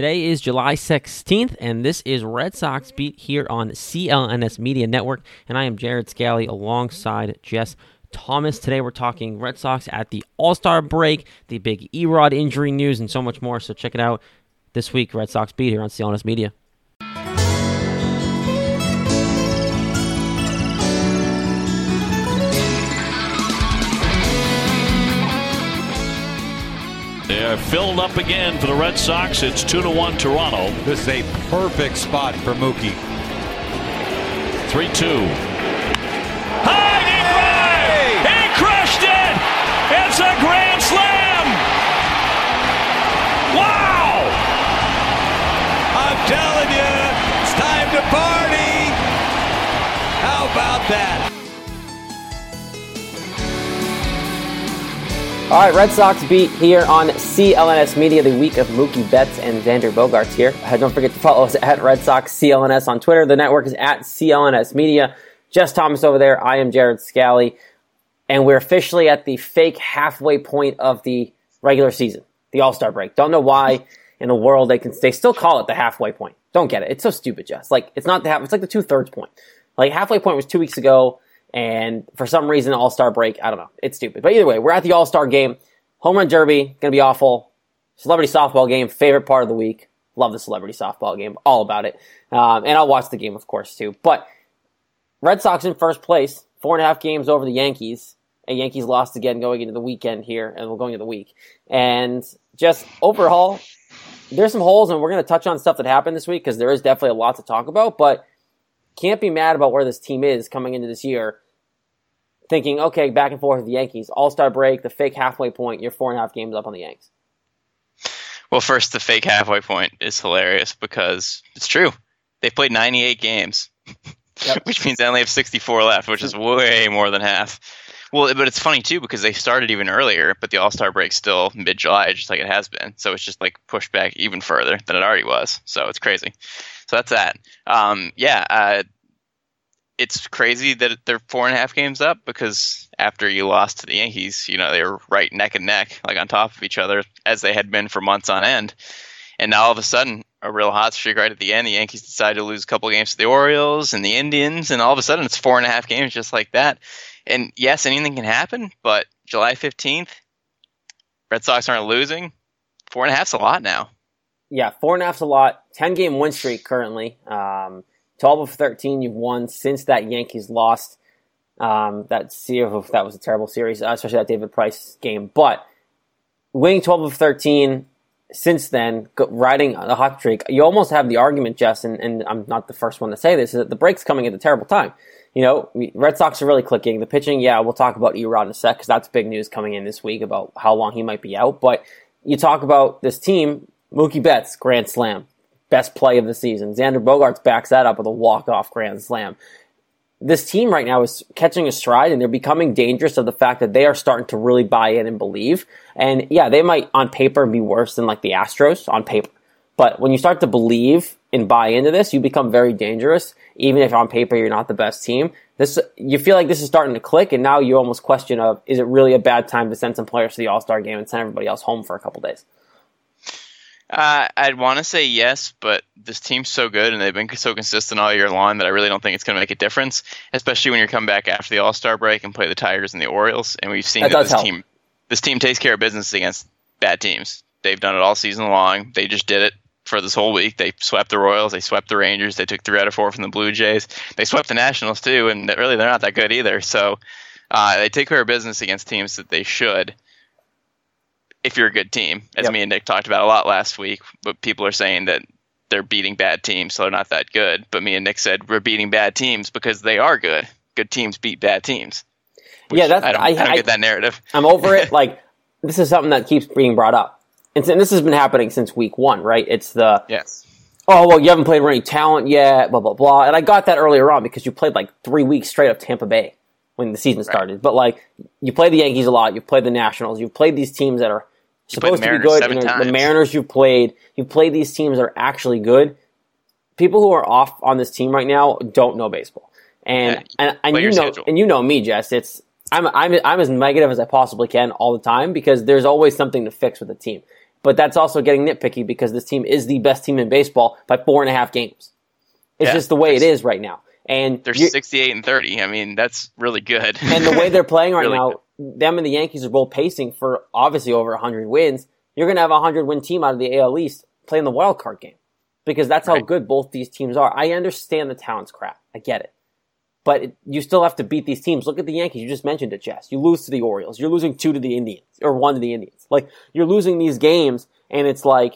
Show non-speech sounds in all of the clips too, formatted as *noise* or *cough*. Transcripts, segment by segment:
Today is July 16th, and this is Red Sox Beat here on CLNS Media Network. And I am Jared Scally alongside Jess Thomas. Today we're talking Red Sox at the All Star break, the big Erod injury news, and so much more. So check it out this week, Red Sox Beat here on CLNS Media. They're filled up again for the Red Sox. It's 2 to 1 Toronto. This is a perfect spot for Mookie. 3 2. All right, Red Sox beat here on CLNS Media, the week of Mookie Betts and Xander Bogaerts here. Uh, don't forget to follow us *laughs* at Red Sox CLNS on Twitter. The network is at CLNS Media. Jess Thomas over there. I am Jared Scally. And we're officially at the fake halfway point of the regular season, the All Star break. Don't know why in the world they can they still call it the halfway point. Don't get it. It's so stupid, Jess. Like it's not the half. It's like the two thirds point. Like halfway point was two weeks ago. And for some reason, All Star break, I don't know. It's stupid. But either way, we're at the All Star game. Home run derby, gonna be awful. Celebrity softball game, favorite part of the week. Love the celebrity softball game, all about it. Um, and I'll watch the game, of course, too. But Red Sox in first place, four and a half games over the Yankees. And Yankees lost again going into the weekend here, and we're going into the week. And just overall, there's some holes, and we're going to touch on stuff that happened this week because there is definitely a lot to talk about. But can't be mad about where this team is coming into this year. Thinking, okay, back and forth with the Yankees, All Star break, the fake halfway point, you're four and a half games up on the Yanks. Well, first, the fake halfway point is hilarious because it's true. They played 98 games, yep. *laughs* which means they only have 64 left, which is way more than half. Well, but it's funny too because they started even earlier, but the All Star break's still mid July, just like it has been. So it's just like pushed back even further than it already was. So it's crazy. So that's that. Um, yeah, uh, it's crazy that they're four and a half games up because after you lost to the Yankees, you know, they were right neck and neck, like on top of each other, as they had been for months on end. And now all of a sudden, a real hot streak right at the end. The Yankees decide to lose a couple games to the Orioles and the Indians, and all of a sudden it's four and a half games just like that. And yes, anything can happen, but July 15th, Red Sox aren't losing. Four and a half's a lot now. Yeah, four and a half's a lot. 10 game win streak currently. Um, 12 of 13 you've won since that Yankees lost. Um, that series, that was a terrible series, uh, especially that David Price game. But winning 12 of 13 since then, riding a hot streak, you almost have the argument, Jess, and, and I'm not the first one to say this, is that the break's coming at a terrible time. You know, Red Sox are really clicking. The pitching, yeah, we'll talk about Erod in a sec because that's big news coming in this week about how long he might be out. But you talk about this team, Mookie Betts, Grand Slam best play of the season. Xander Bogaerts backs that up with a walk-off grand slam. This team right now is catching a stride and they're becoming dangerous of the fact that they are starting to really buy in and believe. And yeah, they might on paper be worse than like the Astros on paper. But when you start to believe and buy into this, you become very dangerous. Even if on paper you're not the best team, this you feel like this is starting to click, and now you almost question of is it really a bad time to send some players to the All Star game and send everybody else home for a couple days? Uh, I'd want to say yes, but this team's so good and they've been so consistent all year long that I really don't think it's going to make a difference, especially when you come back after the All Star break and play the Tigers and the Orioles. And we've seen that, that this help. team, this team takes care of business against bad teams. They've done it all season long. They just did it for this whole week. They swept the Royals, they swept the Rangers, they took three out of four from the Blue Jays. They swept the Nationals too, and really they're not that good either. So uh, they take care of business against teams that they should if you're a good team, as yep. me and Nick talked about a lot last week. But people are saying that they're beating bad teams, so they're not that good. But me and Nick said we're beating bad teams because they are good. Good teams beat bad teams. Yeah, that's I don't, I, I don't get that narrative. I'm over it. *laughs* Like this is something that keeps being brought up, and, and this has been happening since week one, right? It's the yes. Oh well, you haven't played any talent yet, blah blah blah. And I got that earlier on because you played like three weeks straight of Tampa Bay when the season started. Right. But like you play the Yankees a lot, you've played the Nationals, you've played these teams that are supposed to be good. the Mariners you've played, you've played these teams that are actually good. People who are off on this team right now don't know baseball, and yeah, and, and you know schedule. and you know me, Jess. It's I'm I'm I'm as negative as I possibly can all the time because there's always something to fix with the team. but that's also getting nitpicky because this team is the best team in baseball by four and a half games. It's Yeah, just the way it is right now. And They're 68 and 30. I mean, that's really good. and the way they're *laughs* playing right Really now, them and the Yankees are both pacing for obviously over 100 wins. You're going to have a 100 win team out of the AL East playing the wild card game because that's how Right. good both these teams are. I understand the talent's crap. I get it. But it, you still have to beat these teams. Look at the Yankees. You just mentioned it, Jess. You lose to the Orioles. You're losing two to the Indians or one to the Indians. Like you're losing these games, and it's like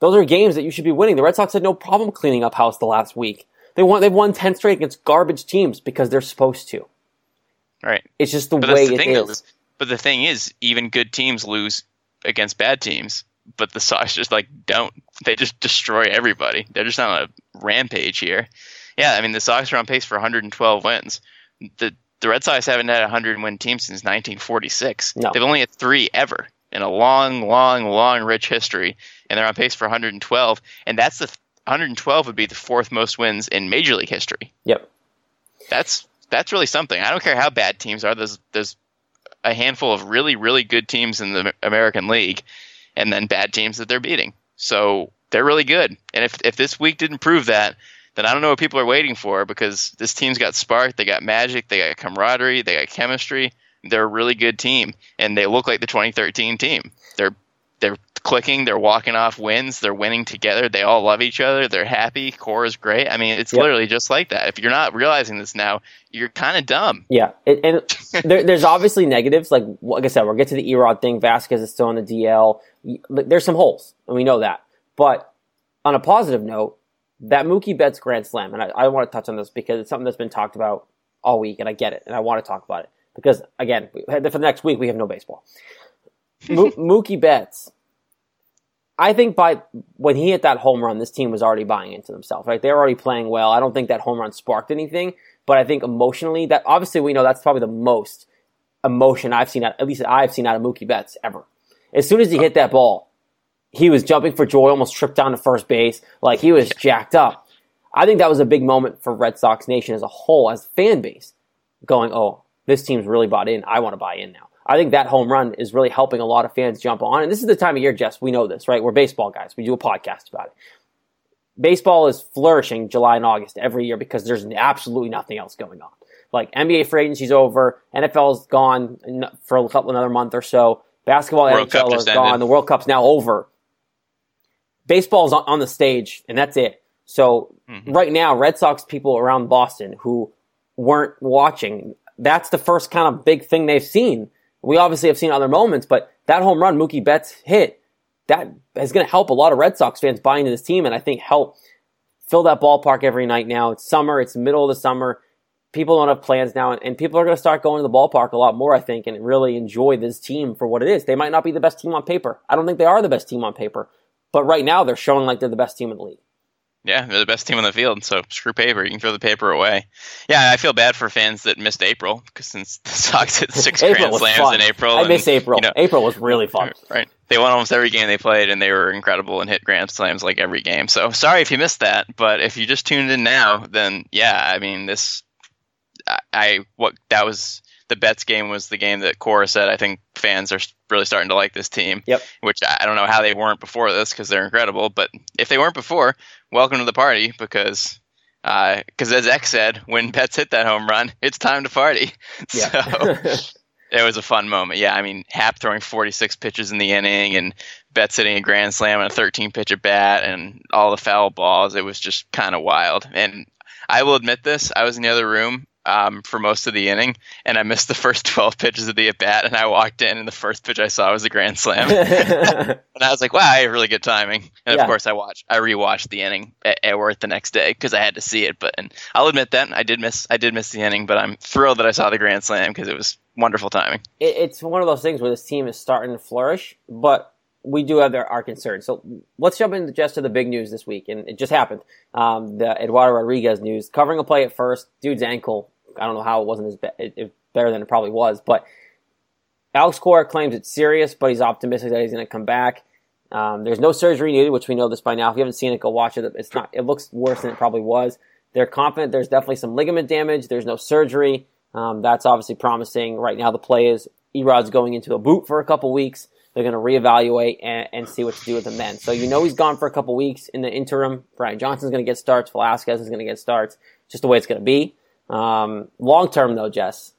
those are games that you should be winning. The Red Sox had no problem cleaning up house the last week. They won. They've won ten straight against garbage teams because they're supposed to. right. It's just the But way the it thing, is. is- But the thing is, even good teams lose against bad teams. But the Sox just like don't. They just destroy everybody. They're just on a rampage here. Yeah, I mean the Sox are on pace for 112 wins. The the Red Sox haven't had a 100 win team since 1946. No. They've only had three ever in a long, long, long, rich history, and they're on pace for 112. And that's the 112 would be the fourth most wins in Major League history Yep. that's that's really something. I don't care how bad teams are. There's there's a handful of really really good teams in the American League, and then bad teams that they're beating. So they're really good. And if if this week didn't prove that, then I don't know what people are waiting for because this team's got spark, they got magic, they got camaraderie, they got chemistry. They're a really good team, and they look like the 2013 team. They're they're clicking, they're walking off wins, they're winning together, they all love each other, they're happy, core is great. I mean, it's Yep. literally just like that. If you're not realizing this now, you're kind of dumb. Yeah, it, and *laughs* there, there's obviously negatives. Like like I said, we'll get to the Erod thing. Vazquez is still on the DL. There's some holes, and we know that. But on a positive note, that Mookie Betts Grand Slam, and I, I want to touch on this because it's something that's been talked about all week, and I get it, and I want to talk about it because again, for the next week we have no baseball. Mo- *laughs* Mookie Betts, I think by when he hit that home run, this team was already buying into themselves. Right, they were already playing well. I don't think that home run sparked anything, but I think emotionally, that obviously we know that's probably the most emotion I've seen, out, at least I've seen out of Mookie Betts ever. As soon as he hit that ball, he was jumping for joy, almost tripped down to first base, like he was jacked up. I think that was a big moment for Red Sox Nation as a whole, as a fan base, going, "Oh, this team's really bought in. I want to buy in now." I think that home run is really helping a lot of fans jump on. And this is the time of year, Jess. We know this, right? We're baseball guys. We do a podcast about it. Baseball is flourishing July and August every year because there's absolutely nothing else going on. Like NBA free agency's over, NFL's gone for a couple another month or so. Basketball World NHL is gone. ended. The World Cup's now over. Baseball's on on the stage, and that's it. So Mm-hmm. right now, Red Sox people around Boston who weren't watching, that's the first kind of big thing they've seen. We obviously have seen other moments, but that home run Mookie Betts hit, that is going to help a lot of Red Sox fans buy into this team, and I think help fill that ballpark every night now. It's summer, it's middle of the summer. People don't have plans now, and, people are going to start going to the ballpark a lot more, I think, and really enjoy this team for what it is. They might not be the best team on paper. I don't think they are the best team on paper, but right now they're showing like they're the best team in the league. Yeah, they're the best team on the field, so screw paper. You can throw the paper away. Yeah, I feel bad for fans that missed April because since *laughs* the Sox hit six grand slams fun. in April, I and, miss April. you know, April was really fun. Right. They won almost every game they played, and they were incredible and hit grand slams like every game. So sorry if you missed that, but if you just tuned in now, then yeah, I mean this. I, I what that was the Betts game was the game that Cora said. I think fans are really starting to like this team. Yep. Which I I don't know how they weren't before this because they're incredible, but if they weren't before, welcome to the party because. Uh, because as X said, when Betts hit that home run, it's time to party. *laughs* So Yeah. *laughs* it was a fun moment. Yeah, I mean, Hap throwing 46 pitches in the inning and Betts hitting a grand slam and a 13 pitch at bat and all the foul balls. It was just kind of wild. And I will admit this: I was in the other room um, for most of the inning, and I missed the first *laughs* 12 pitches of the at bat. And I walked in, and the first pitch I saw was a grand slam. *laughs* and I was like, "Wow, I have really good timing." And Yeah. of course, I watched, I rewatched the inning at, at work the next day because I had to see it. But and I'll admit that I did miss, I did miss the inning, but I'm thrilled that I saw the grand slam because it was wonderful timing. it, it's one of those things where this team is starting to flourish, but we do have our concerns. So let's jump into just to the big news this week, and it just happened. Um, the Eduardo Rodriguez news, covering a play at first, dude's ankle. I don't know how it wasn't as be- it, it, better than it probably was, but Alex Cora claims it's serious, but he's optimistic that he's going to come back. Um, there's no surgery needed, which we know this by now. If you haven't seen it, go watch it. It's not. It looks worse than it probably was. They're confident there's definitely some ligament damage. There's no surgery. Um, that's obviously promising. Right now, the play is Erod's going into a boot for a couple weeks. They're going to reevaluate and, and, see what to do with him then. So you know he's gone for a couple weeks in the interim. Brian Johnson's going to get starts. Velazquez is going to get starts. Just the way it's going to be. Um, long term, though, Jess,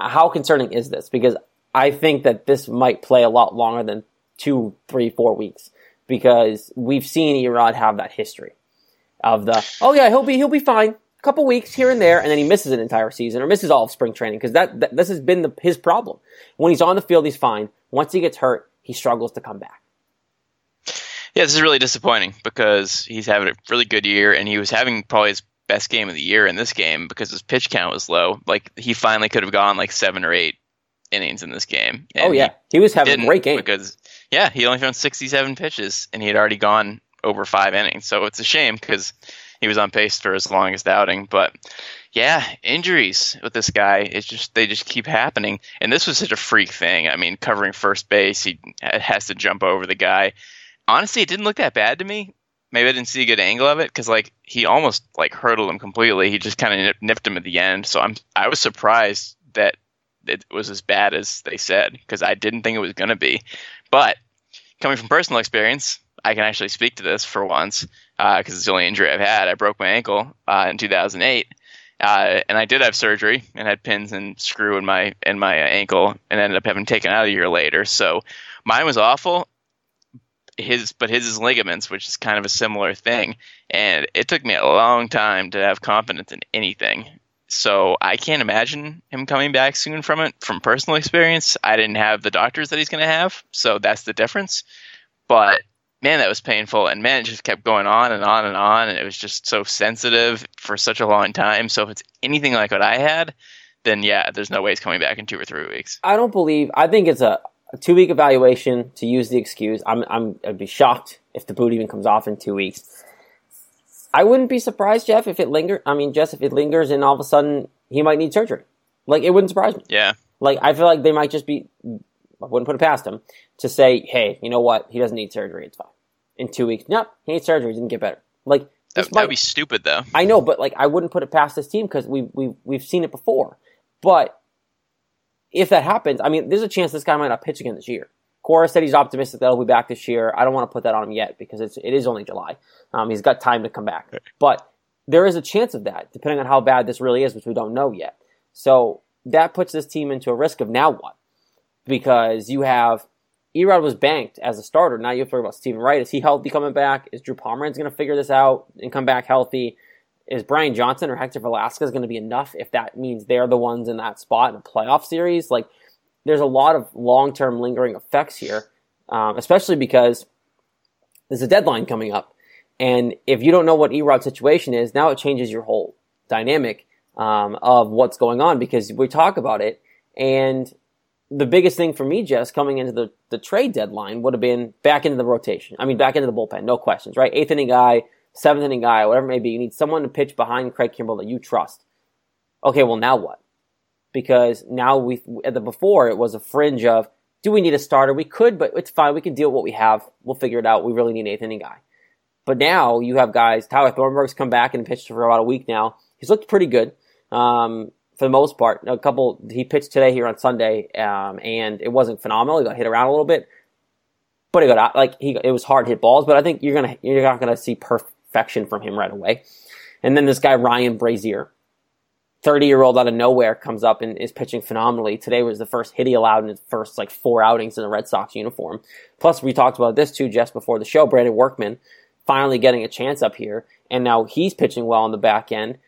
how concerning is this? Because I think that this might play a lot longer than two, three, four weeks because we've seen Erod have that history of the oh yeah he'll be he'll be fine couple weeks here and there and then he misses an entire season or misses all of spring training because that, that, this has been the, his problem. When he's on the field he's fine. Once he gets hurt he struggles to come back. Yeah this is really disappointing because he's having a really good year and he was having probably his best game of the year in this game because his pitch count was low. Like he finally could have gone like seven or eight innings in this game oh yeah. He, he was having a great game. because yeah he only thrown 67 pitches and he had already gone over five innings. So it's a shame because he was on pace for his longest outing. But yeah, injuries with this guy, it's just they just keep happening. And this was such a freak thing. I mean, covering first base, he has to jump over the guy. Honestly, it didn't look that bad to me. Maybe I didn't see a good angle of it because like he almost like hurdled him completely. He just kind of nipped him at the end. So I'm I was surprised that it was as bad as they said because I didn't think it was going to be. But coming from personal experience, I can actually speak to this for once because uh, it's the only injury I've had. I broke my ankle uh, in 2008, uh, and I did have surgery and had pins and screw in my in my ankle, and ended up having taken out a year later. So mine was awful. His, but his is ligaments, which is kind of a similar thing, and it took me a long time to have confidence in anything. So I can't imagine him coming back soon from it. From personal experience, I didn't have the doctors that he's going to have, so that's the difference. But man, that was painful. And man, it just kept going on and on and on. And it was just so sensitive for such a long time. So if it's anything like what I had, then yeah, there's no way it's coming back in two or three weeks. I don't believe, I think it's a, a two week evaluation to use the excuse. I'm, I'm, I'd be shocked if the boot even comes off in two weeks. I wouldn't be surprised, Jeff, if it lingers. I mean, Jess, if it lingers and all of a sudden he might need surgery. Like, it wouldn't surprise me. Yeah. Like, I feel like they might just be, I wouldn't put it past him to say, hey, you know what? He doesn't need surgery. It's fine in two weeks. Nope, he needs surgery. He didn't get better. Like that would be stupid, though. I know, but like I wouldn't put it past this team because we we we've seen it before. But if that happens, I mean, there's a chance this guy might not pitch again this year. Cora said he's optimistic that he'll be back this year. I don't want to put that on him yet because it's it is only July. Um, he's got time to come back, but there is a chance of that, depending on how bad this really is, which we don't know yet. So that puts this team into a risk of now what? Because you have Erod was banked as a starter. Now you have to worry about Stephen Wright. Is he healthy coming back? Is Drew Pomeranz going to figure this out and come back healthy? Is Brian Johnson or Hector Velazquez going to be enough if that means they're the ones in that spot in a playoff series? Like, there's a lot of long term lingering effects here, um, especially because there's a deadline coming up. And if you don't know what Erod's situation is, now it changes your whole dynamic um, of what's going on because we talk about it and the biggest thing for me, Jess, coming into the, the trade deadline would have been back into the rotation. I mean, back into the bullpen, no questions, right? Eighth inning guy, seventh inning guy, whatever it may be. You need someone to pitch behind Craig Kimbrel that you trust. Okay, well, now what? Because now we, at the before, it was a fringe of, do we need a starter? We could, but it's fine. We can deal with what we have. We'll figure it out. We really need an eighth inning guy. But now you have guys, Tyler Thornburg's come back and pitched for about a week now. He's looked pretty good. Um, for the most part. A couple he pitched today here on Sunday, um, and it wasn't phenomenal. He got hit around a little bit, but he got out, like he it was hard hit balls. But I think you're gonna you're not gonna see perfection from him right away. And then this guy Ryan Brasier, thirty year old out of nowhere, comes up and is pitching phenomenally. Today was the first hit he allowed in his first like four outings in the Red Sox uniform. Plus, we talked about this too just before the show. Brandon Workman finally getting a chance up here, and now he's pitching well on the back end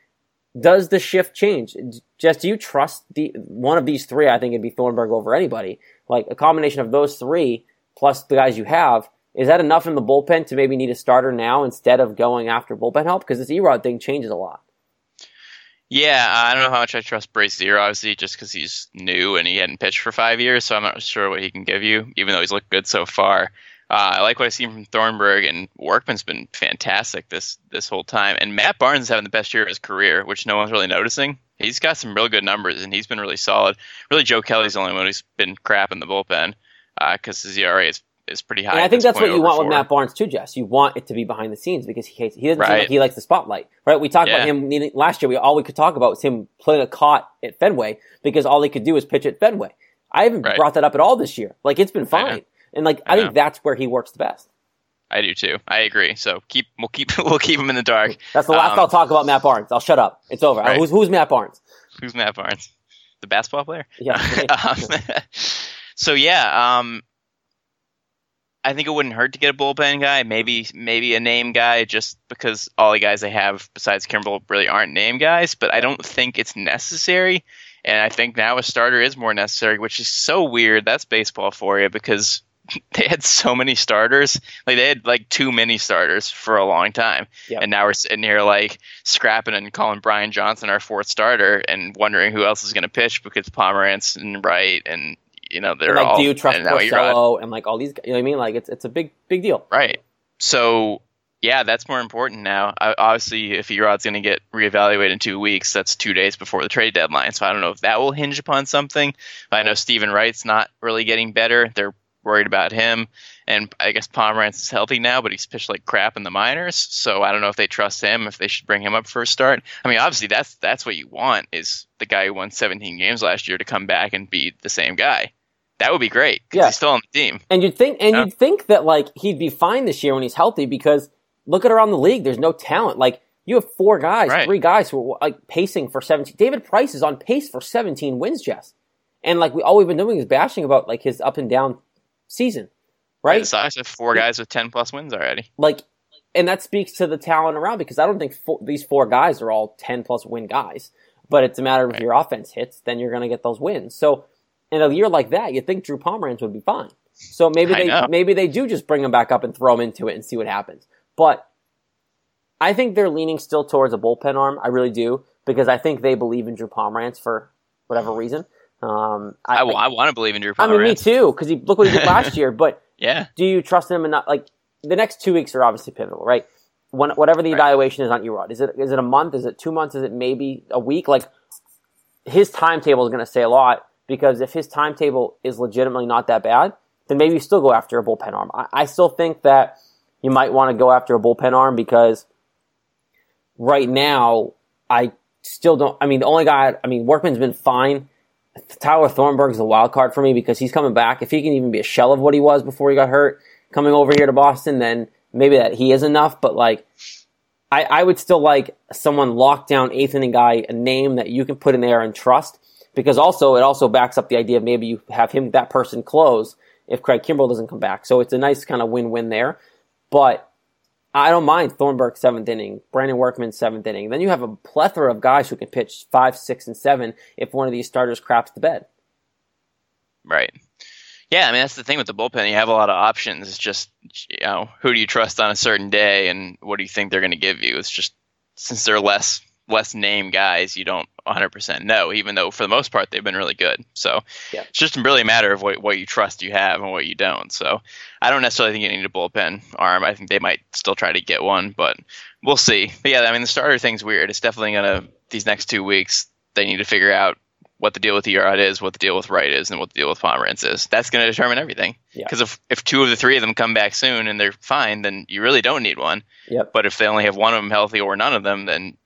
does the shift change? Just do you trust the one of these three? I think it'd be Thornburg over anybody. Like a combination of those three plus the guys you have. Is that enough in the bullpen to maybe need a starter now instead of going after bullpen help? Because this Erod thing changes a lot. Yeah, I don't know how much I trust Brasier, obviously, just because he's new and he hadn't pitched for five years, so I'm not sure what he can give you, even though he's looked good so far. Uh, I like what I've seen from Thornburg, and Workman's been fantastic this this whole time. And Matt Barnes is having the best year of his career, which no one's really noticing. He's got some real good numbers, and he's been really solid. Really, Joe Kelly's the only one who's been crap in the bullpen because uh, his ERA is is pretty high. And I think that's what you want four. with Matt Barnes too, Jess. You want it to be behind the scenes because he hates, he doesn't right. like he likes the spotlight, right? We talked yeah. about him last year. We all we could talk about was him playing a caught at Fenway because all he could do was pitch at Fenway. I haven't right. brought that up at all this year. Like it's been fine. And like I, I think that's where he works the best. I do too. I agree. So keep we'll keep *laughs* we'll keep him in the dark. That's the last um, I'll talk about Matt Barnes. I'll shut up. It's over. Right. Who's who's Matt Barnes? Who's Matt Barnes? The basketball player? Yeah. *laughs* um, *laughs* so yeah, um, I think it wouldn't hurt to get a bullpen guy, maybe maybe a name guy, just because all the guys they have besides Kimbrel really aren't name guys. But I don't think it's necessary, and I think now a starter is more necessary, which is so weird. That's baseball for you because *laughs* they had so many starters. Like they had like too many starters for a long time. Yep. And now we're sitting here like scrapping and calling Brian Johnson our fourth starter and wondering who else is going to pitch because Pomeranz and Wright and you know they're and, like, all. Do you trust Porcello and like all these? You know what I mean? Like it's it's a big big deal. Right. So yeah, that's more important now. I, obviously, if Erod's going to get reevaluated in two weeks, that's two days before the trade deadline. So I don't know if that will hinge upon something. I know Steven Wright's not really getting better. They're worried about him. And I guess Pomeranz is healthy now, but he's pitched like crap in the minors. So I don't know if they trust him, if they should bring him up for a start. I mean, obviously that's that's what you want is the guy who won 17 games last year to come back and be the same guy. That would be great. Yeah, he's still on the team. And you'd think, and you'd think that like he'd be fine this year when he's healthy because look at around the league. There's no talent. Like you have four guys, right. three guys who are like pacing for 17. David Price is on pace for 17 wins, Jess. And like we all we've been doing is bashing about like his up and down season, right? The Sox have four guys with ten plus wins already. Like, and that speaks to the talent around because I don't think four, these four guys are all ten plus win guys. But it's a matter of right. if your offense hits, then you're going to get those wins. So in a year like that, you think Drew Pomeranz would be fine. So maybe they maybe they do just bring him back up and throw him into it and see what happens. But I think they're leaning still towards a bullpen arm. I really do because I think they believe in Drew Pomeranz for whatever reason. Um, I, I, I want to believe in Drew. Pomeranz. I mean, me too, because he look what he did last *laughs* year. But yeah, do you trust him? And not like the next two weeks are obviously pivotal, right? When, whatever the right. evaluation is on Erod, is it is it a month? Is it two months? Is it maybe a week? Like his timetable is going to say a lot because if his timetable is legitimately not that bad, then maybe you still go after a bullpen arm. I, I still think that you might want to go after a bullpen arm because right now I still don't. I mean, the only guy. I mean, Workman's been fine Tyler Thornburg's a wild card for me because he's coming back. If he can even be a shell of what he was before he got hurt, coming over here to Boston, then maybe that he is enough. But like, I, I would still like someone locked down eighth inning guy, a name that you can put in there and trust. Because also it also backs up the idea of maybe you have him that person close if Craig Kimbrel doesn't come back. So it's a nice kind of win win there. But I don't mind Thornburg seventh inning, Brandon Workman seventh inning. Then you have a plethora of guys who can pitch five, six, and seven if one of these starters craps the bed. Right. Yeah, I mean that's the thing with the bullpen. You have a lot of options. It's just you know who do you trust on a certain day, and what do you think they're going to give you? It's just since they're less less name guys, you don't 100% know, even though for the most part they've been really good. So yeah. it's just really a matter of what, what you trust you have and what you don't. So I don't necessarily think you need a bullpen arm. I think they might still try to get one, but we'll see. But yeah, I mean, the starter thing's weird. It's definitely going to, these next two weeks, they need to figure out what the deal with Erod is, what the deal with Wright is, and what the deal with Pomeranz is. That's going to determine everything. Because yeah. if, if two of the three of them come back soon and they're fine, then you really don't need one. Yep. But if they only have one of them healthy or none of them, then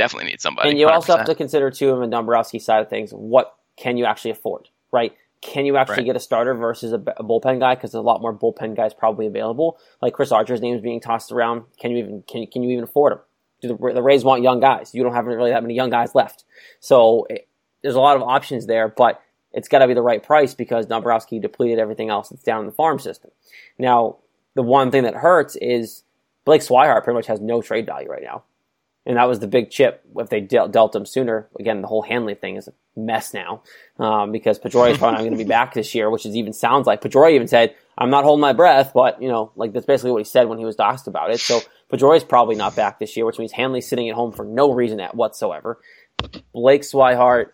definitely need somebody. And you 100%. also have to consider too on the Dombrowski side of things, what can you actually afford, right? Can you actually right. get a starter versus a, a bullpen guy? Because there's a lot more bullpen guys probably available. Like Chris Archer's name is being tossed around. Can you even can, can you even afford him? Do the, the Rays want young guys? You don't have really that many young guys left. So it, there's a lot of options there, but it's got to be the right price because Dombrowski depleted everything else that's down in the farm system. Now, the one thing that hurts is Blake Swihart pretty much has no trade value right now and that was the big chip. If they dealt, dealt him sooner, again, the whole Hanley thing is a mess now um, because Pedroia is probably not going to be *laughs* back this year, which is even sounds like Pedroia even said, "I'm not holding my breath," but you know, like that's basically what he said when he was asked about it. So is probably not back this year, which means Hanley's sitting at home for no reason at whatsoever. Blake Swihart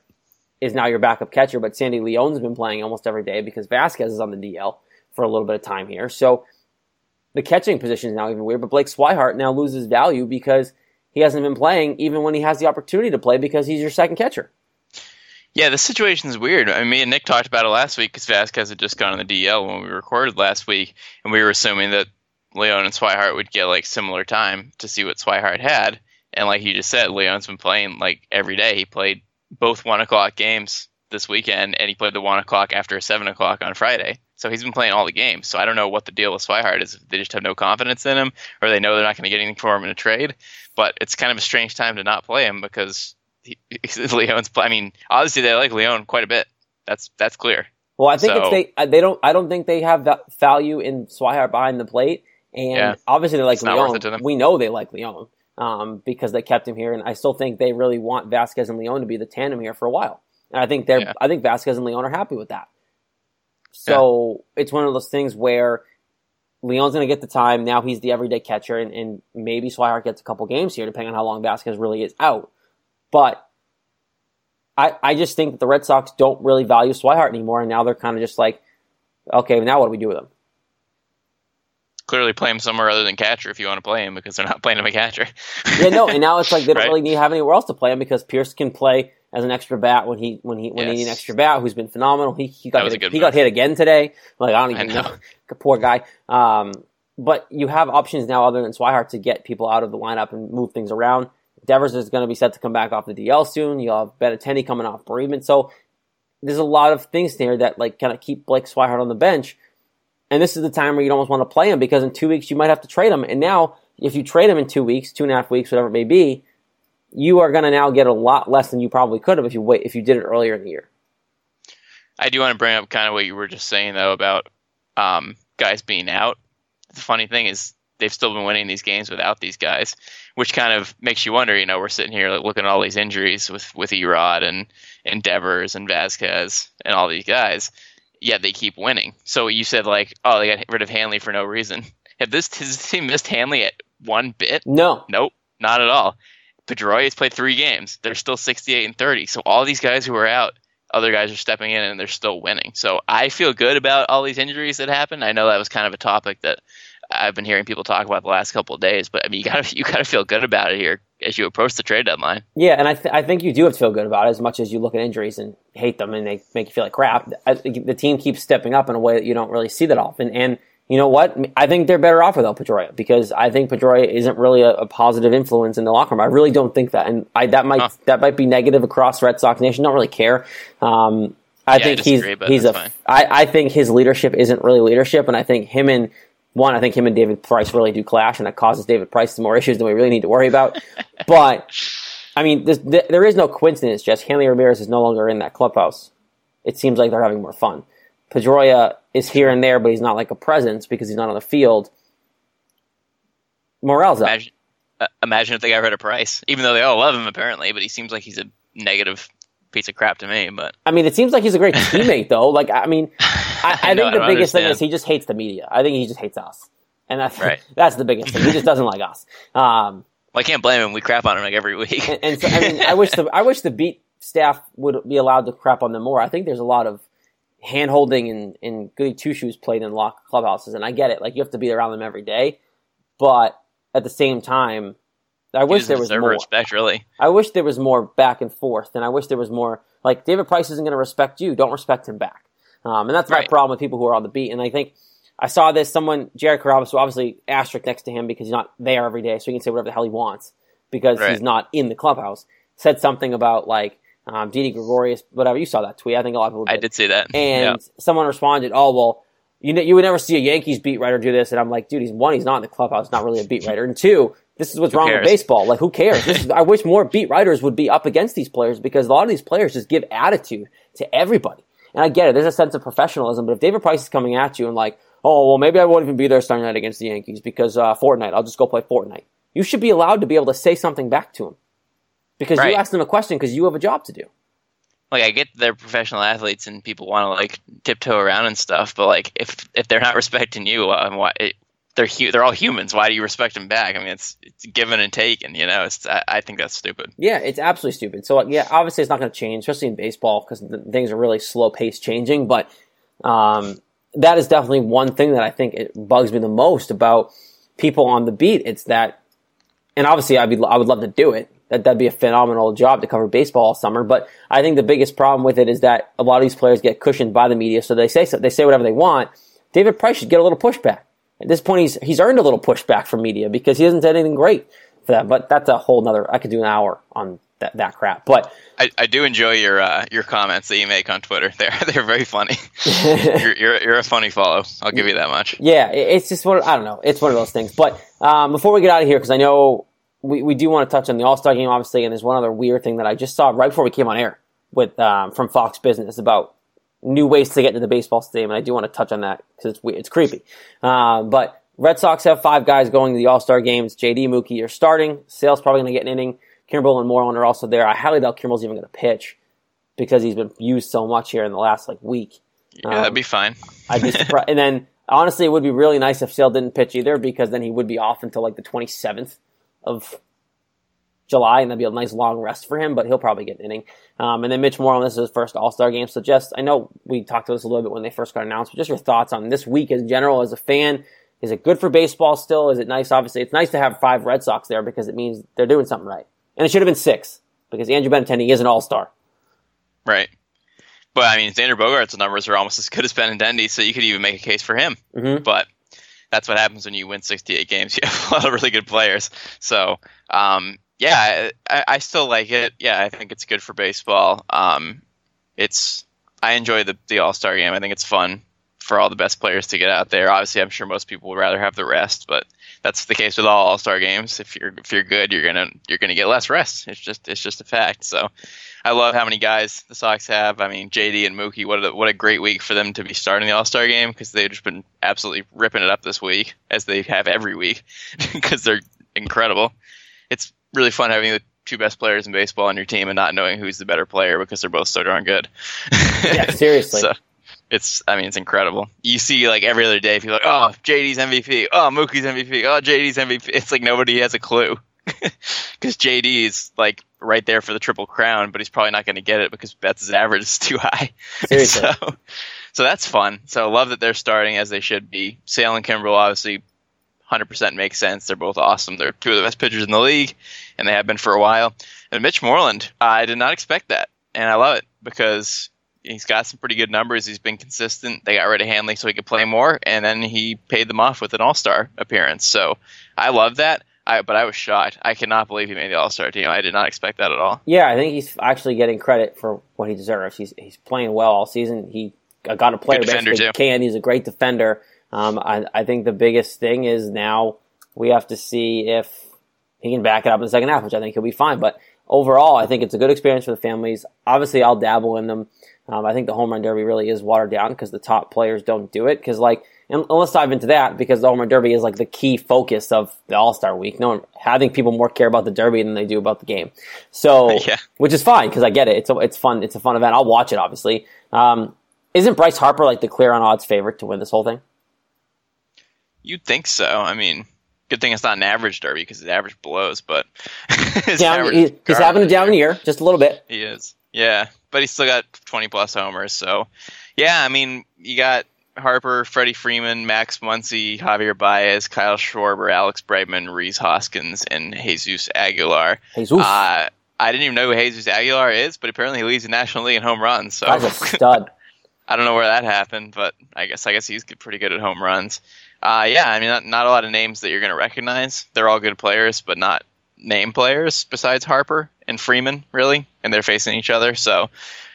is now your backup catcher, but Sandy Leon's been playing almost every day because Vazquez is on the DL for a little bit of time here. So the catching position is now even weird, but Blake Swihart now loses value because he hasn't been playing even when he has the opportunity to play because he's your second catcher. Yeah, the situation is weird. I mean, me and Nick talked about it last week because Vazquez had just gone on the DL when we recorded last week, and we were assuming that Leon and Swihart would get like similar time to see what Swihart had. And like you just said, Leon's been playing like every day. He played both one o'clock games this weekend, and he played the one o'clock after seven o'clock on Friday. So he's been playing all the games. So I don't know what the deal with Swihart is. They just have no confidence in him, or they know they're not going to get anything for him in a trade. But it's kind of a strange time to not play him because he, *laughs* Leon's. I mean, obviously they like Leon quite a bit. That's that's clear. Well, I think So- it's they they don't I don't think they have that value in Swihart behind the plate, and Yeah. obviously they like It's not worth Leon. it to them. We know they like Leon um, because they kept him here, and I still think they really want Vazquez and Leon to be the tandem here for a while. And I think they're Yeah. I think Vazquez and Leon are happy with that. So it's one of those things where Leon's going to get the time. Now he's the everyday catcher, and, and maybe Swihart gets a couple games here, depending on how long Vazquez really is out. But I, I just think that the Red Sox don't really value Swihart anymore, and now they're kind of just like, okay, now what do we do with him? Clearly, play him somewhere other than catcher if you want to play him because they're not playing him a catcher. Yeah, no, and now it's like they don't *laughs* Right. really need to have anywhere else to play him because Pierce can play as an extra bat when he when he when he Yes. need an extra bat. Who's been phenomenal. He he got hit, he got hit again today. Like I don't I even know. know, *laughs* poor guy. Um, but you have options now other than Swihart to get people out of the lineup and move things around. Devers is going to be set to come back off the DL soon. You'll have Benintendi coming off bereavement. So there's a lot of things there that like kind of keep Blake Swihart on the bench. And this is the time where you almost want to play him because in two weeks you might have to trade him. And now, if you trade him in two weeks, two and a half weeks, whatever it may be, you are going to now get a lot less than you probably could have if you wait if you did it earlier in the year. I do want to bring up kind of what you were just saying though about um, guys being out. The funny thing is they've still been winning these games without these guys, which kind of makes you wonder. You know, we're sitting here like, looking at all these injuries with with Erod and and Devers and Vazquez and all these guys, yet they keep winning. So you said like, oh, they got rid of Hanley for no reason. Have this has this team missed Hanley at one bit? No, Nope, not at all. Pedroia has played three games. They're still 68 and 30. So all these guys who are out, other guys are stepping in and they're still winning. So I feel good about all these injuries that happened. I know that was kind of a topic that I've been hearing people talk about the last couple of days, but I mean, you gotta *laughs* you gotta feel good about it here as you approach the trade deadline. Yeah, and I, th- I think you do have to feel good about it as much as you look at injuries and hate them and they make you feel like crap. I, the team keeps stepping up in a way that you don't really see that often. And you know what? I think they're better off without Pedroia because I think Pedroia isn't really a, a positive influence in the locker room. I really don't think that, and I, that might Huh. that might be negative across Red Sox Nation. Don't really care. Um, I Yeah, I think he's disagree, but he's a. fine. I, I think his leadership isn't really leadership, and I think him and one, I think him and David Price really do clash, and that causes David Price some more *laughs* issues than we really need to worry about. *laughs* but I mean, this, th- there is no coincidence. Just Hanley Ramirez is no longer in that clubhouse. It seems like they're having more fun. Pedroia is here and there, but he's not like a presence because he's not on the field. Morale's up. Imagine, uh, imagine if they got rid of Price, even though they all love him apparently, but he seems like he's a negative piece of crap to me. But I mean, it seems like he's a great teammate, though. Like, I mean, *laughs* I, I, I think I the don't biggest thing is he just hates the media. I think he just hates us, and that's Right. *laughs* that's the biggest thing. He just doesn't like us. Um, well, I can't blame him. We crap on him like every week. and, and so, I mean, I wish the I wish the beat staff would be allowed to crap on them more. I think there's a lot of hand holding and, and goody two shoes played in lock clubhouses, and I get it. Like you have to be around them every day, but at the same time, I wish there was more. respect, really. I wish there was more back and forth, and I wish there was more. Like David Price isn't going to respect you. Don't respect him back. Um, and that's my Right. problem with people who are on the beat. And I think I saw this. Someone, Jared Carrabis, who obviously asterisk next to him because he's not there every day, so he can say whatever the hell he wants because Right. he's not in the clubhouse. Said something about like um, Didi Gregorius, whatever. You saw that tweet. I think a lot of people did. I did see that. And Yeah. someone responded, "Oh well, you know, you would never see a Yankees beat writer do this." And I'm like, dude, he's one, he's not in the clubhouse, not really a beat writer, and two, this is what's wrong with baseball. Like, who cares? This is, *laughs* I wish more beat writers would be up against these players because a lot of these players just give attitude to everybody. And I get it. There's a sense of professionalism, but if David Price is coming at you and like, oh well, maybe I won't even be there Sunday night against the Yankees because uh, Fortnite, I'll just go play Fortnite. You should be allowed to be able to say something back to him because Right. you asked them a question because you have a job to do. like I get they're professional athletes and people want to like tiptoe around and stuff, but like if if they're not *laughs* respecting you, um, why it, they're hu- they're all humans. Why do you respect them back? I mean, it's it's given and taken. You know, it's I, I think that's stupid. Yeah, it's absolutely stupid. So, yeah, obviously it's not going to change, especially in baseball because things are really slow paced changing. But um, that is definitely one thing that I think it bugs me the most about people on the beat. It's that, and obviously I'd be, I would love to do it. That that'd be a phenomenal job to cover baseball all summer. But I think the biggest problem with it is that a lot of these players get cushioned by the media, so they say so, they say whatever they want. David Price should get a little pushback. At this point, he's he's earned a little pushback from media because he hasn't said anything great for that. But that's a whole nother. I could do an hour on that, that crap. But I, I do enjoy your uh, your comments that you make on Twitter. *laughs* They're they're very funny. *laughs* you're, you're, you're a funny follow. I'll give you that much. Yeah, it's just one. I don't know. It's one of those things. But um, before we get out of here, because I know we, we do want to touch on the All Star game, obviously, and there's one other weird thing that I just saw right before we came on air with um, from Fox Business about new ways to get into the baseball stadium, and I do want to touch on that because it's it's creepy. Uh, but Red Sox have five guys going to the All Star games. JD Mookie are starting. Sale's probably going to get an inning. Kimbrel and Moreland are also there. I highly doubt Kimbrel's even going to pitch because he's been used so much here in the last like week. Yeah, um, that'd be fine. I'd be surprised. and then honestly, it would be really nice if Sale didn't pitch either because then he would be off until like the 27th of July, and that'd be a nice long rest for him. But he'll probably get an inning. Um, and then Mitch Moreland, this is his first All Star game. So just, I know we talked about this a little bit when they first got announced, but just your thoughts on this week in general as a fan. Is it good for baseball still? Is it nice? Obviously, it's nice to have five Red Sox there because it means they're doing something right. And it should have been six because Andrew Benintendi is an all star. Right. But I mean, Xander Bogaerts' numbers are almost as good as Benintendi, so you could even make a case for him. Mm-hmm. But that's what happens when you win 68 games. *laughs* You have a lot of really good players. So, um, yeah, I, I, still like it. Yeah, I think it's good for baseball. Um, it's I enjoy the the All Star game. I think it's fun for all the best players to get out there. Obviously, I'm sure most people would rather have the rest, but that's the case with all All Star games. If you're if you're good, you're gonna you're gonna get less rest. It's just it's just a fact. So I love how many guys the Sox have. I mean, JD and Mookie. What a what a great week for them to be starting the All Star game because they've just been absolutely ripping it up this week as they have every week *laughs* because they're incredible. It's really fun having the two best players in baseball on your team and not knowing who's the better player because they're both so darn good. Yeah, *laughs* seriously. so, it's I mean it's incredible. You see like every other day people like oh JD's MVP, oh Mookie's MVP, oh JD's MVP. It's like nobody has a clue *laughs* because JD is like right there for the triple crown, but he's probably not going to get it because Betts' average is too high. *laughs* Seriously. so, so that's fun. So I love that they're starting as they should be. Sale and Kimbrel obviously 100% makes sense. They're both awesome. They're two of the best pitchers in the league, and they have been for a while. And Mitch Moreland, I did not expect that, and I love it because he's got some pretty good numbers. He's been consistent. They got rid of Hanley so he could play more, and then he paid them off with an All Star appearance. So I love that. I, but I was shocked. I cannot believe he made the All Star team. I did not expect that at all. Yeah, I think he's actually getting credit for what he deserves. He's he's playing well all season. He got a player too. Can he's a great defender. Um, I, I think the biggest thing is now we have to see if he can back it up in the second half, which I think he'll be fine. But overall, I think it's a good experience for the families. Obviously, I'll dabble in them. Um, I think the home run derby really is watered down because the top players don't do it. Because like, and let's dive into that because the home run derby is like the key focus of the All Star Week. No, one, I think people more care about the derby than they do about the game. So, *laughs* yeah. which is fine because I get it. It's a, it's fun. It's a fun event. I'll watch it obviously. Um, isn't Bryce Harper like the clear on odds favorite to win this whole thing? You'd think so. I mean, good thing it's not an average derby because his average blows, but *laughs* down, he, he's having a down year, just a little bit. He is, yeah, but he's still got 20 plus homers. So, yeah, I mean, you got Harper, Freddie Freeman, Max Muncy, Javier Baez, Kyle Schwarber, Alex Bregman, Rhys Hoskins, and Jesus Aguilar. Jesus. Uh, I didn't even know who Jesus Aguilar is, but apparently he leads the National League in home runs. So That's a *laughs* stud. I don't know where that happened, but I guess I guess he's pretty good at home runs. Uh, yeah, I mean, not, not a lot of names that you're going to recognize. They're all good players, but not name players besides Harper and Freeman, really, and they're facing each other. So,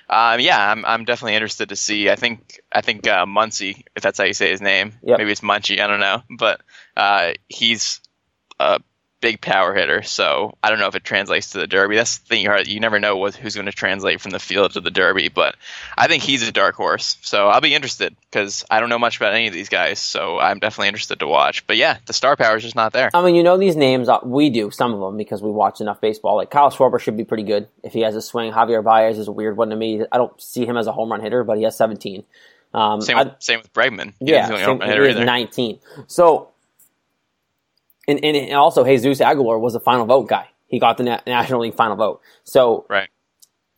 um, yeah, I'm, I'm definitely interested to see. I think I think uh, Muncy, if that's how you say his name, yep. maybe it's Munchie, I don't know, but uh, he's a big power hitter. So I don't know if it translates to the Derby. That's the thing. You never know what, who's going to translate from the field to the Derby. But I think he's a dark horse. So I'll be interested because I don't know much about any of these guys. So I'm definitely interested to watch. But yeah, the star power is just not there. I mean, you know these names. Uh, we do some of them because we watch enough baseball. Like Kyle Schwarber should be pretty good if he has a swing. Javier Baez is a weird one to me. I don't see him as a home run hitter, but he has 17. Um, same, with, same with Bregman. He yeah, same, he has 19. So and, and also Jesus Aguilar was a final vote guy. He got the Na- National League final vote. So right.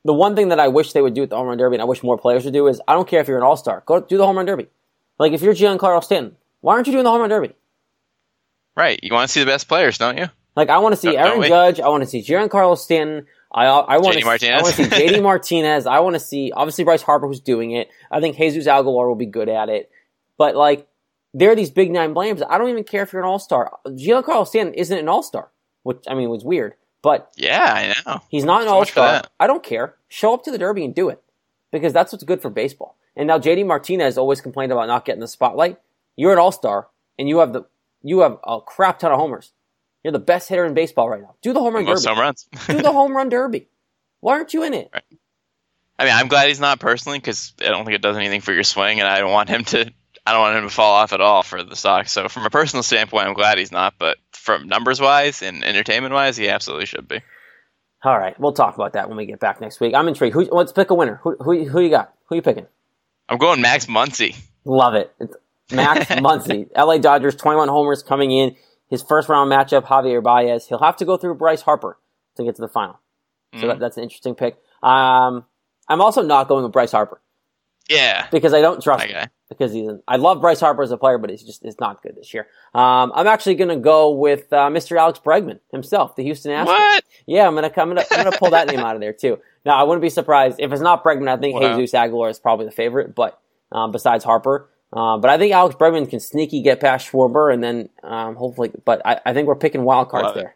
the one thing that I wish they would do with the home run derby, and I wish more players would do, is I don't care if you're an all star, go do the home run derby. Like if you're Giancarlo Stanton, why aren't you doing the home run derby? Right. You want to see the best players, don't you? Like I want to see don't, Aaron don't Judge. I want to see Giancarlo Stanton. I I want to I want to see JD Martinez. I want *laughs* to see obviously Bryce Harper who's doing it. I think Jesus Aguilar will be good at it. But like there are these big nine blames. I don't even care if you're an all star. Giancarlo Stanton isn't an all star, which I mean was weird. But Yeah, I know. he's not an So all star. I don't care. Show up to the Derby and do it because that's what's good for baseball. And now JD Martinez always complained about not getting the spotlight. You're an all star and you have the you have a crap ton of homers. You're the best hitter in baseball right now. Do the home run Most derby. home runs. *laughs* Do the *laughs* home run derby. Why aren't you in it? I mean, I'm glad he's not personally because I don't think it does anything for your swing, and I don't want him to. I don't want him to fall off at all for the Sox. So from a personal standpoint, I'm glad he's not. But from numbers wise and entertainment wise, he absolutely should be. All right, we'll talk about that when we get back next week. I'm intrigued. Who, let's pick a winner. Who, who, who you got? Who you picking? I'm going Max Muncy. Love it. It's Max *laughs* Muncy, LA Dodgers, 21 homers coming in. His first round matchup, Javier Baez. He'll have to go through Bryce Harper to get to the final. So that, that's an interesting pick. Um, I'm also not going with Bryce Harper Yeah, because I don't trust that him. Because he's, I love Bryce Harper as a player, but he's just is not good this year. Um, I'm actually going to go with uh, Mr. Alex Bregman himself, the Houston Astros. What? Yeah, I'm gonna I'm gonna I'm gonna pull that name out of there too. Now I wouldn't be surprised if it's not Bregman. I think Wow. Jesus Aguilar is probably the favorite, but um, besides Harper, uh, but I think Alex Bregman can sneaky get past Schwarber, and then um, hopefully. But I, I think we're picking wild cards Love there.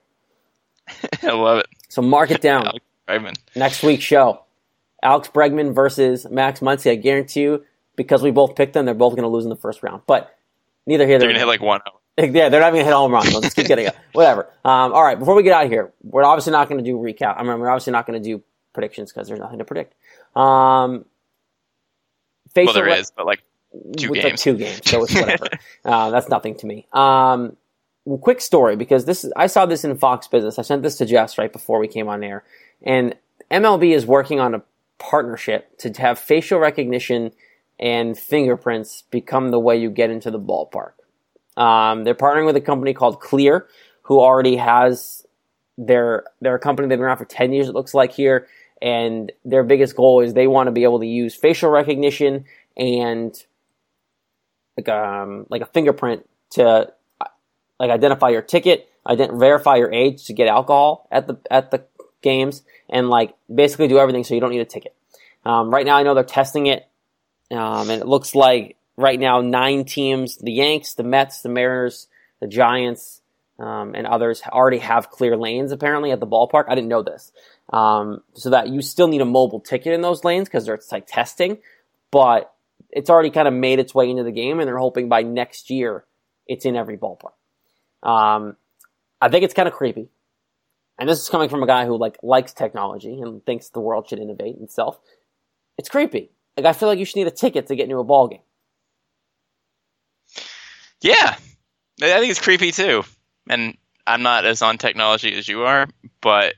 *laughs* I love it. So mark it down. *laughs* Alex Bregman. Next week's show: Alex Bregman versus Max Muncy. I guarantee you, because we both picked them, they're both going to lose in the first round. But neither here They're gonna hit like one. *laughs* Yeah, they're not even gonna hit home runs. Just keep *laughs* getting it. Whatever. Um, all right, before we get out of here, we're obviously not going to do recap. I mean, we're obviously not going to do predictions because there's nothing to predict. Um, facial Well, there is, but like two games. two games, so it's whatever. *laughs* uh, that's nothing to me. Um, quick story because this is, I saw this in Fox Business. I sent this to Jess right before we came on air, and MLB is working on a partnership to have facial recognition and fingerprints become the way you get into the ballpark. Um, they're partnering with a company called Clear, who already has their their company they've been around for ten years. It looks like here, and their biggest goal is they want to be able to use facial recognition and like um like a fingerprint to like identify your ticket, ident- verify your age to get alcohol at the at the games, and like basically do everything so you don't need a ticket. Um, right now, I know they're testing it, um, and it looks like right now nine teams: the Yanks, the Mets, the Mariners, the Giants, um, and others already have clear lanes apparently at the ballpark. I didn't know this, um, so that you still need a mobile ticket in those lanes because it's like testing, but it's already kind of made its way into the game, and they're hoping by next year it's in every ballpark. Um, I think it's kind of creepy, and this is coming from a guy who like likes technology and thinks the world should innovate itself. It's creepy. Like I feel like you should need a ticket to get into a ball game. Yeah, I think it's creepy too. And I'm not as on technology as you are, but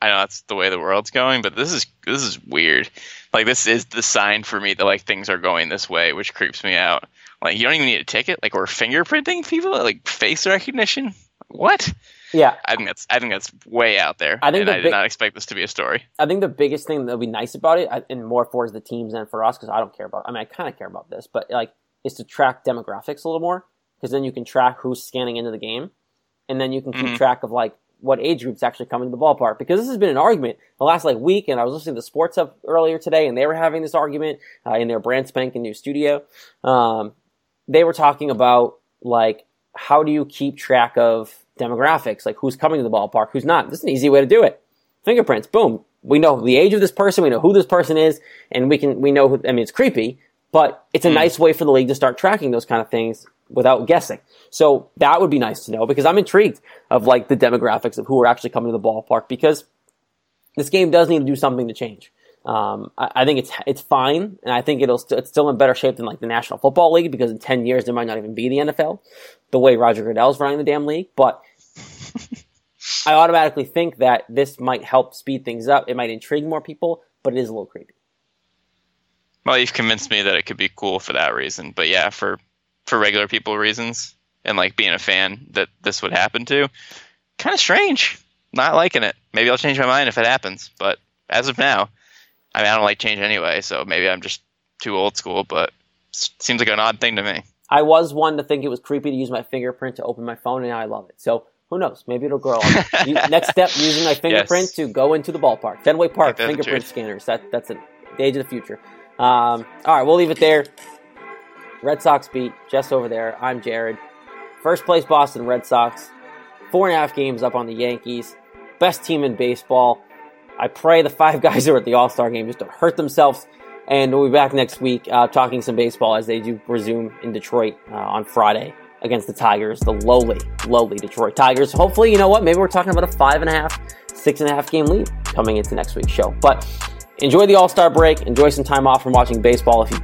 I know that's the way the world's going. But this is this is weird. Like this is the sign for me that like things are going this way, which creeps me out. Like you don't even need a ticket. Like we're fingerprinting people, like face recognition. What? Yeah, I think that's I think that's way out there. I think and I did big- not expect this to be a story. I think the biggest thing that would be nice about it, and more for the teams than for us, because I don't care about. I mean, I kind of care about this, but like, is to track demographics a little more, because then you can track who's scanning into the game, and then you can keep Mhm. track of like what age groups actually come into the ballpark. Because this has been an argument the last like week, and I was listening to Sports Up earlier today, and they were having this argument uh, in their brand spanking new studio. Um, they were talking about like how do you keep track of demographics, like who's coming to the ballpark, who's not. This is an easy way to do it fingerprints. Boom. We know the age of this person. We know who this person is, and we can we know. Who, I mean, it's creepy, but it's a hmm. nice way for the league to start tracking those kind of things without guessing. So that would be nice to know because I'm intrigued of like the demographics of who are actually coming to the ballpark because this game does need to do something to change. Um, I, I think it's it's fine, and I think it'll st- it's still in better shape than like the National Football League because in ten years there might not even be the NFL, the way Roger Goodell's running the damn league. But *laughs* I automatically think that this might help speed things up. It might intrigue more people, but it is a little creepy. Well, you've convinced me that it could be cool for that reason. But yeah, for for regular people reasons and like being a fan that this would happen to, kind of strange. Not liking it. Maybe I'll change my mind if it happens. But as of now, I mean, I don't like change anyway. So maybe I'm Jess too old school. But it seems like an odd thing to me. I was one to think it was creepy to use my fingerprint to open my phone, and now I love it. So who knows? Maybe it'll grow. on me. *laughs* You- Next step: using my fingerprint Yes. to go into the ballpark, Fenway Park, fingerprint scanners. That that's it. The age of the future. Um, all right, we'll leave it there. Red Sox beat just over there. I'm Jared. First place Boston Red Sox. Four and a half games up on the Yankees. best team in baseball. I pray the five *laughs* guys who are at the All Star game just don't hurt themselves. And we'll be back next week uh, talking some baseball as they do resume in Detroit uh, on Friday against the Tigers, the lowly, lowly Detroit Tigers. Hopefully, you know what? Maybe we're talking about a five and a half, six and a half game lead coming into next week's show. But enjoy the All Star break. Enjoy some time off from watching baseball. If you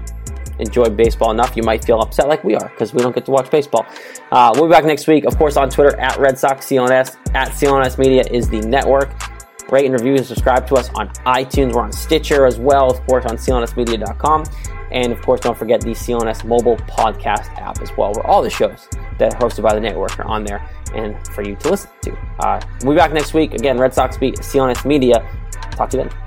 enjoy baseball enough, you might feel upset like we are because we don't get to watch baseball. Uh, we'll be back next week, of course, on Twitter at Red Sox CLNS, at CLNS Media is the network. Rate and review and subscribe to us on iTunes. We're on Stitcher as well, of course, on clnsmedia.com. And of course, don't forget the CLNS mobile podcast app as well, where all the shows that are hosted by the network are on there and for you to listen to. Uh, we'll be back next week. Again, Red Sox Beat, CLNS Media. Talk to you then.